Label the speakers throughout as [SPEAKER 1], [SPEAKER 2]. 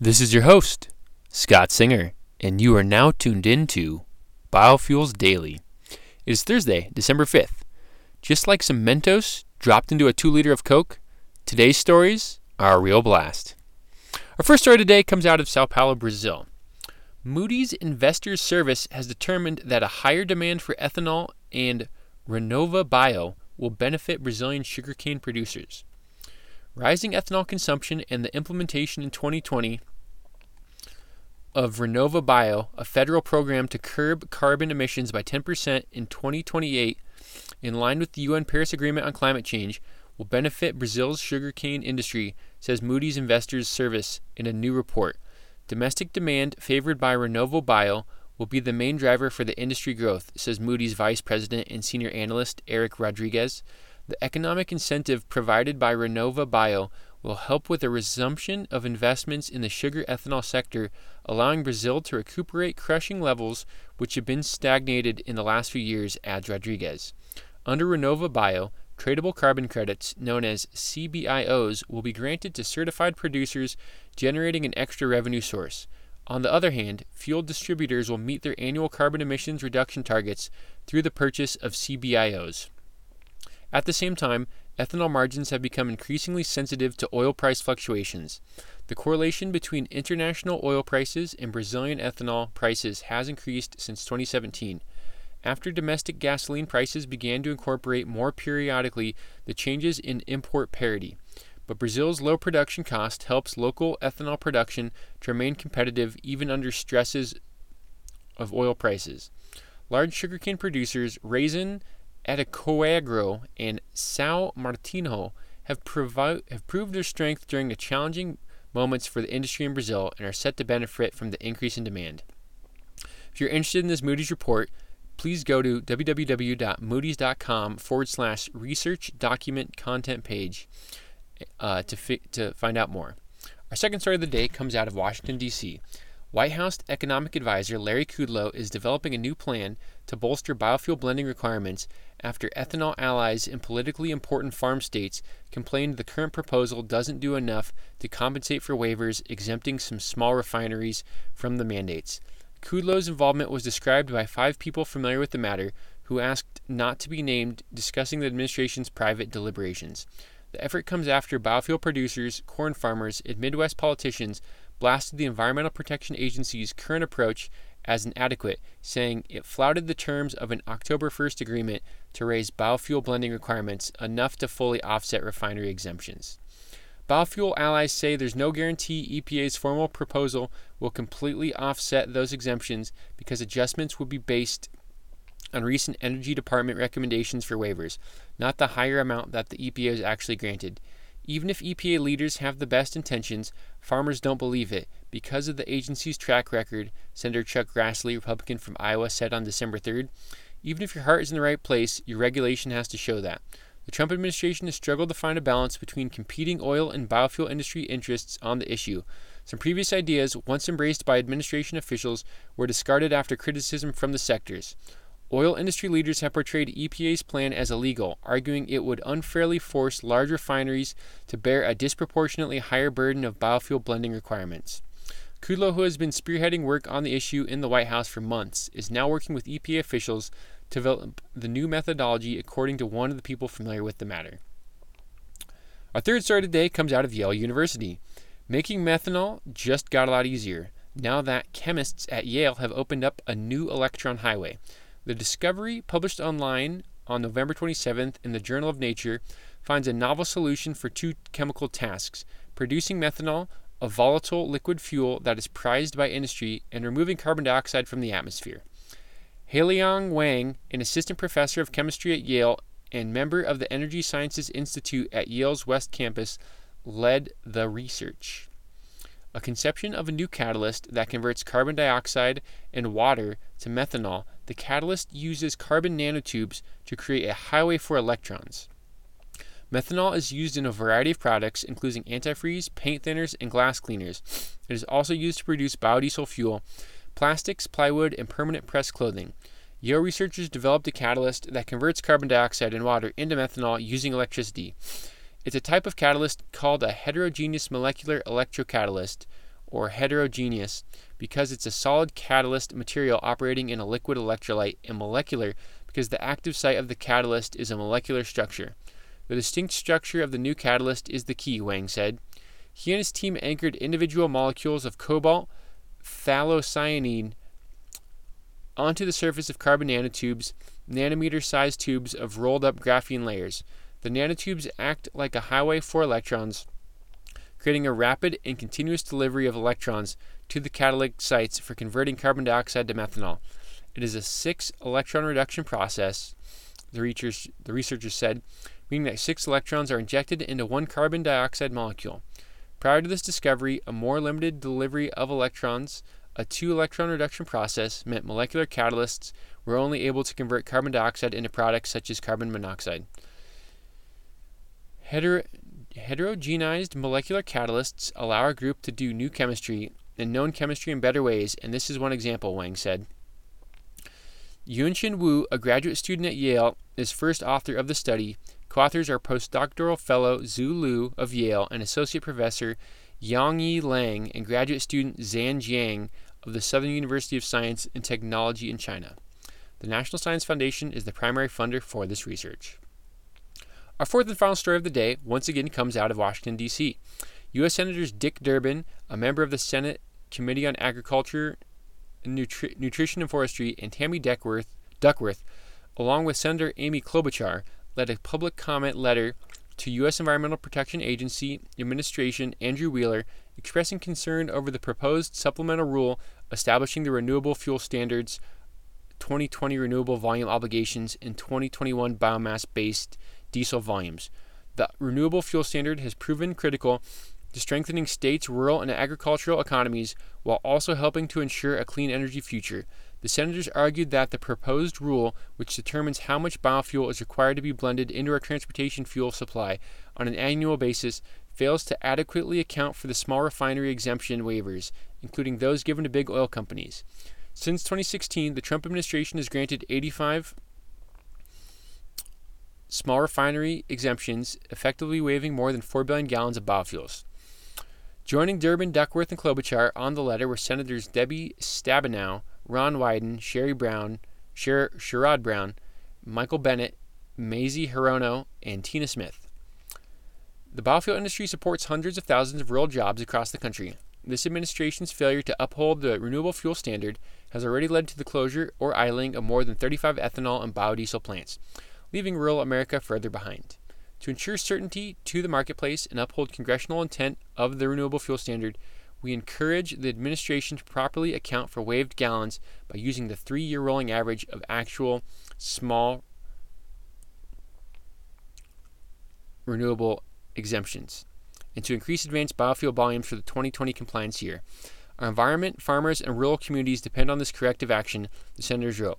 [SPEAKER 1] This is your host, Scott Singer, and you are now tuned into Biofuels Daily. It is Thursday, December 5th. Just like some Mentos dropped into a 2 liter of Coke, today's stories are a real blast. Our first story today comes out of Sao Paulo, Brazil. Moody's Investors Service has determined that a higher demand for ethanol and Renova Bio will benefit Brazilian sugarcane producers. Rising ethanol consumption and the implementation in 2020 of Renova Bio, a federal program to curb carbon emissions by 10% in 2028, in line with the UN Paris Agreement on climate change, will benefit Brazil's sugarcane industry, says Moody's Investors Service in a new report. Domestic demand favored by Renova Bio will be the main driver for the industry growth, says Moody's Vice President and Senior Analyst Eric Rodrigues. The economic incentive provided by Renova Bio will help with the resumption of investments in the sugar ethanol sector, allowing Brazil to recuperate crushing levels which have been stagnated in the last few years, adds Rodriguez. Under Renova Bio, tradable carbon credits, known as CBIOs, will be granted to certified producers, generating an extra revenue source. On the other hand, fuel distributors will meet their annual carbon emissions reduction targets through the purchase of CBIOs. At the same time, ethanol margins have become increasingly sensitive to oil price fluctuations. The correlation between international oil prices and Brazilian ethanol prices has increased since 2017. After domestic gasoline prices began to incorporate more periodically the changes in import parity. But Brazil's low production cost helps local ethanol production to remain competitive even under stresses of oil prices. Large sugarcane producers, Raízen, Adecoagro, and São Martinho have, provi- have proved their strength during the challenging moments for the industry in Brazil and are set to benefit from the increase in demand. If you're interested in this Moody's report, please go to www.moodys.com forward slash research document content page uh, to, fi- to find out more. Our second story of the day comes out of Washington, D.C. White House economic advisor Larry Kudlow is developing a new plan to bolster biofuel blending requirements after ethanol allies in politically important farm states complained the current proposal doesn't do enough to compensate for waivers exempting some small refineries from the mandates. Kudlow's involvement was described by five people familiar with the matter who asked not to be named discussing the administration's private deliberations. The effort comes after biofuel producers, corn farmers, and Midwest politicians blasted the Environmental Protection Agency's current approach as inadequate, saying it flouted the terms of an October 1st agreement to raise biofuel blending requirements enough to fully offset refinery exemptions. Biofuel allies say there's no guarantee EPA's formal proposal will completely offset those exemptions because adjustments would be based on recent Energy Department recommendations for waivers, not the higher amount that the EPA has actually granted. Even if EPA leaders have the best intentions, farmers don't believe it because of the agency's track record, Senator Chuck Grassley, Republican from Iowa, said on December 3rd. Even if your heart is in the right place, your regulation has to show that. The Trump administration has struggled to find a balance between competing oil and biofuel industry interests on the issue. Some previous ideas, once embraced by administration officials, were discarded after criticism from the sectors. Oil industry leaders have portrayed EPA's plan as illegal, arguing it would unfairly force large refineries to bear a disproportionately higher burden of biofuel blending requirements. Kudlow, who has been spearheading work on the issue in the White House for months, is now working with EPA officials to develop the new methodology, according to one of the people familiar with the matter. Our third story today comes out of Yale University. Making methanol just got a lot easier now that chemists at Yale have opened up a new electron highway. The discovery, published online on November 27th in the Journal of Nature, finds a novel solution for two chemical tasks producing methanol, a volatile liquid fuel that is prized by industry, and removing carbon dioxide from the atmosphere. Hailiang Wang, an assistant professor of chemistry at Yale and member of the Energy Sciences Institute at Yale's West Campus, led the research a conception of a new catalyst that converts carbon dioxide and water to methanol. The catalyst uses carbon nanotubes to create a highway for electrons. Methanol is used in a variety of products, including antifreeze, paint thinners, and glass cleaners. It is also used to produce biodiesel fuel, plastics, plywood, and permanent press clothing. Yale researchers developed a catalyst that converts carbon dioxide and water into methanol using electricity. It's a type of catalyst called a heterogeneous molecular electrocatalyst, or heterogeneous, because it's a solid catalyst material operating in a liquid electrolyte, and molecular because the active site of the catalyst is a molecular structure. The distinct structure of the new catalyst is the key, Wang said. He and his team anchored individual molecules of cobalt phthalocyanine onto the surface of carbon nanotubes, nanometer sized tubes of rolled up graphene layers. The nanotubes act like a highway for electrons, creating a rapid and continuous delivery of electrons to the catalytic sites for converting carbon dioxide to methanol. It is a six electron reduction process, the researchers, the researchers said, meaning that six electrons are injected into one carbon dioxide molecule. Prior to this discovery, a more limited delivery of electrons, a two electron reduction process, meant molecular catalysts were only able to convert carbon dioxide into products such as carbon monoxide. Heter- heterogenized molecular catalysts allow our group to do new chemistry and known chemistry in better ways, and this is one example, Wang said. Yueshen Wu, a graduate student at Yale, is first author of the study. Co authors are postdoctoral fellow Xu Lu of Yale and associate professor Yongye Liang and graduate student Zhan Jiang of the Southern University of Science and Technology in China. The National Science Foundation is the primary funder for this research. Our fourth and final story of the day once again comes out of Washington, D.C. U.S. Senators Dick Durbin, a member of the Senate Committee on Agriculture Nutri- Nutrition and Forestry, and Tammy Duckworth, Duckworth, along with Senator Amy Klobuchar, led a public comment letter to U.S. Environmental Protection Agency Administration Andrew Wheeler expressing concern over the proposed supplemental rule establishing the Renewable Fuel Standards 2020 renewable volume obligations and 2021 biomass based diesel volumes. The renewable fuel standard has proven critical to strengthening states' rural and agricultural economies while also helping to ensure a clean energy future. The senators argued that the proposed rule, which determines how much biofuel is required to be blended into our transportation fuel supply on an annual basis, fails to adequately account for the small refinery exemption waivers, including those given to big oil companies. Since 2016, the Trump administration has granted 85 small refinery exemptions, effectively waiving more than 4 billion gallons of biofuels. Joining Durbin, Duckworth, and Klobuchar on the letter were Senators Debbie Stabenow, Ron Wyden, Sherry Brown, Sher- Sherrod Brown, Michael Bennet, Mazie Hirono, and Tina Smith. The biofuel industry supports hundreds of thousands of rural jobs across the country. This administration's failure to uphold the renewable fuel standard has already led to the closure or idling of more than 35 ethanol and biodiesel plants, leaving rural America further behind. To ensure certainty to the marketplace and uphold congressional intent of the renewable fuel standard, we encourage the administration to properly account for waived gallons by using the three year rolling average of actual small renewable exemptions and to increase advanced biofuel volumes for the 2020 compliance year. Our environment, farmers, and rural communities depend on this corrective action, the senators wrote.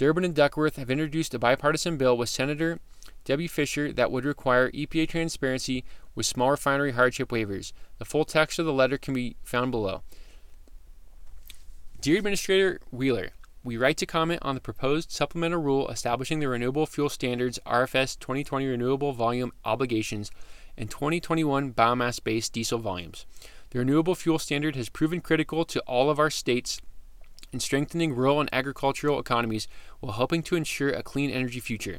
[SPEAKER 1] Durbin and Duckworth have introduced a bipartisan bill with Senator Debbie Fischer that would require EPA transparency with small refinery hardship waivers. The full text of the letter can be found below. Dear Administrator Wheeler, we write to comment on the proposed supplemental rule establishing the Renewable Fuel Standards RFS 2020 renewable volume obligations and 2021 biomass based diesel volumes. The renewable fuel standard has proven critical to all of our states in strengthening rural and agricultural economies while helping to ensure a clean energy future.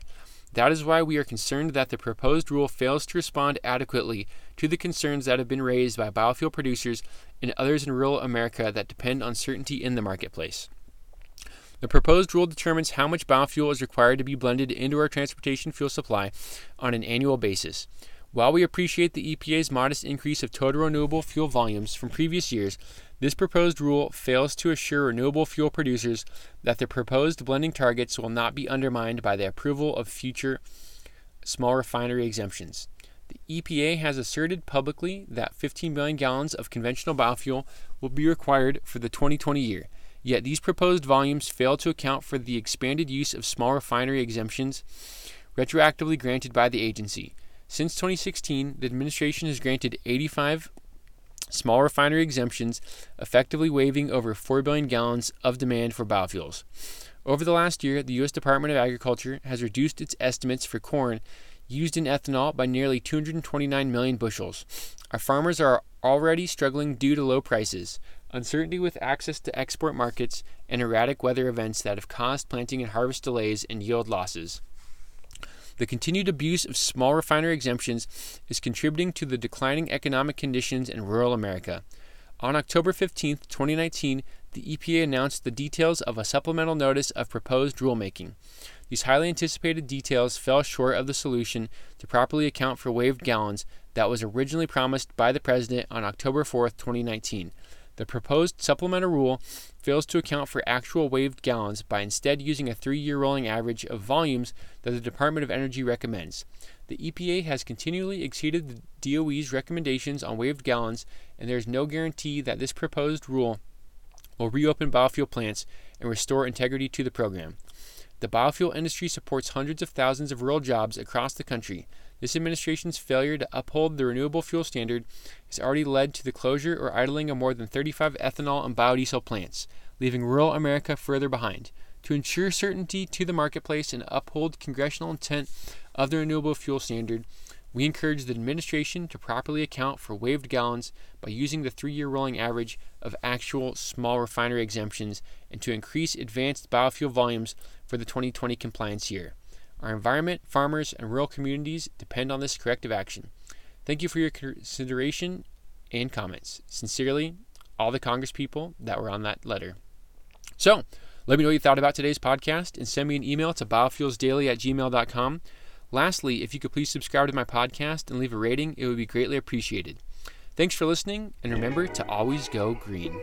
[SPEAKER 1] That is why we are concerned that the proposed rule fails to respond adequately to the concerns that have been raised by biofuel producers and others in rural America that depend on certainty in the marketplace. The proposed rule determines how much biofuel is required to be blended into our transportation fuel supply on an annual basis. While we appreciate the EPA's modest increase of total renewable fuel volumes from previous years, this proposed rule fails to assure renewable fuel producers that the proposed blending targets will not be undermined by the approval of future small refinery exemptions. The EPA has asserted publicly that 15 million gallons of conventional biofuel will be required for the 2020 year. Yet these proposed volumes fail to account for the expanded use of small refinery exemptions retroactively granted by the agency. Since 2016, the administration has granted 85 small refinery exemptions, effectively waiving over 4 billion gallons of demand for biofuels. Over the last year, the U.S. Department of Agriculture has reduced its estimates for corn used in ethanol by nearly 229 million bushels. Our farmers are already struggling due to low prices, uncertainty with access to export markets, and erratic weather events that have caused planting and harvest delays and yield losses. The continued abuse of small refinery exemptions is contributing to the declining economic conditions in rural America. On October 15, 2019, the EPA announced the details of a supplemental notice of proposed rulemaking. These highly anticipated details fell short of the solution to properly account for waived gallons that was originally promised by the President on October 4, 2019. The proposed supplemental rule fails to account for actual waived gallons by instead using a three year rolling average of volumes that the Department of Energy recommends. The EPA has continually exceeded the DOE's recommendations on waived gallons, and there is no guarantee that this proposed rule will reopen biofuel plants and restore integrity to the program. The biofuel industry supports hundreds of thousands of rural jobs across the country. This administration's failure to uphold the renewable fuel standard has already led to the closure or idling of more than 35 ethanol and biodiesel plants, leaving rural America further behind. To ensure certainty to the marketplace and uphold congressional intent of the renewable fuel standard, we encourage the administration to properly account for waived gallons by using the three year rolling average of actual small refinery exemptions and to increase advanced biofuel volumes for the 2020 compliance year. Our environment, farmers, and rural communities depend on this corrective action. Thank you for your consideration and comments. Sincerely, all the congresspeople that were on that letter. So, let me know what you thought about today's podcast and send me an email to biofuelsdaily at gmail.com. Lastly, if you could please subscribe to my podcast and leave a rating, it would be greatly appreciated. Thanks for listening, and remember to always go green.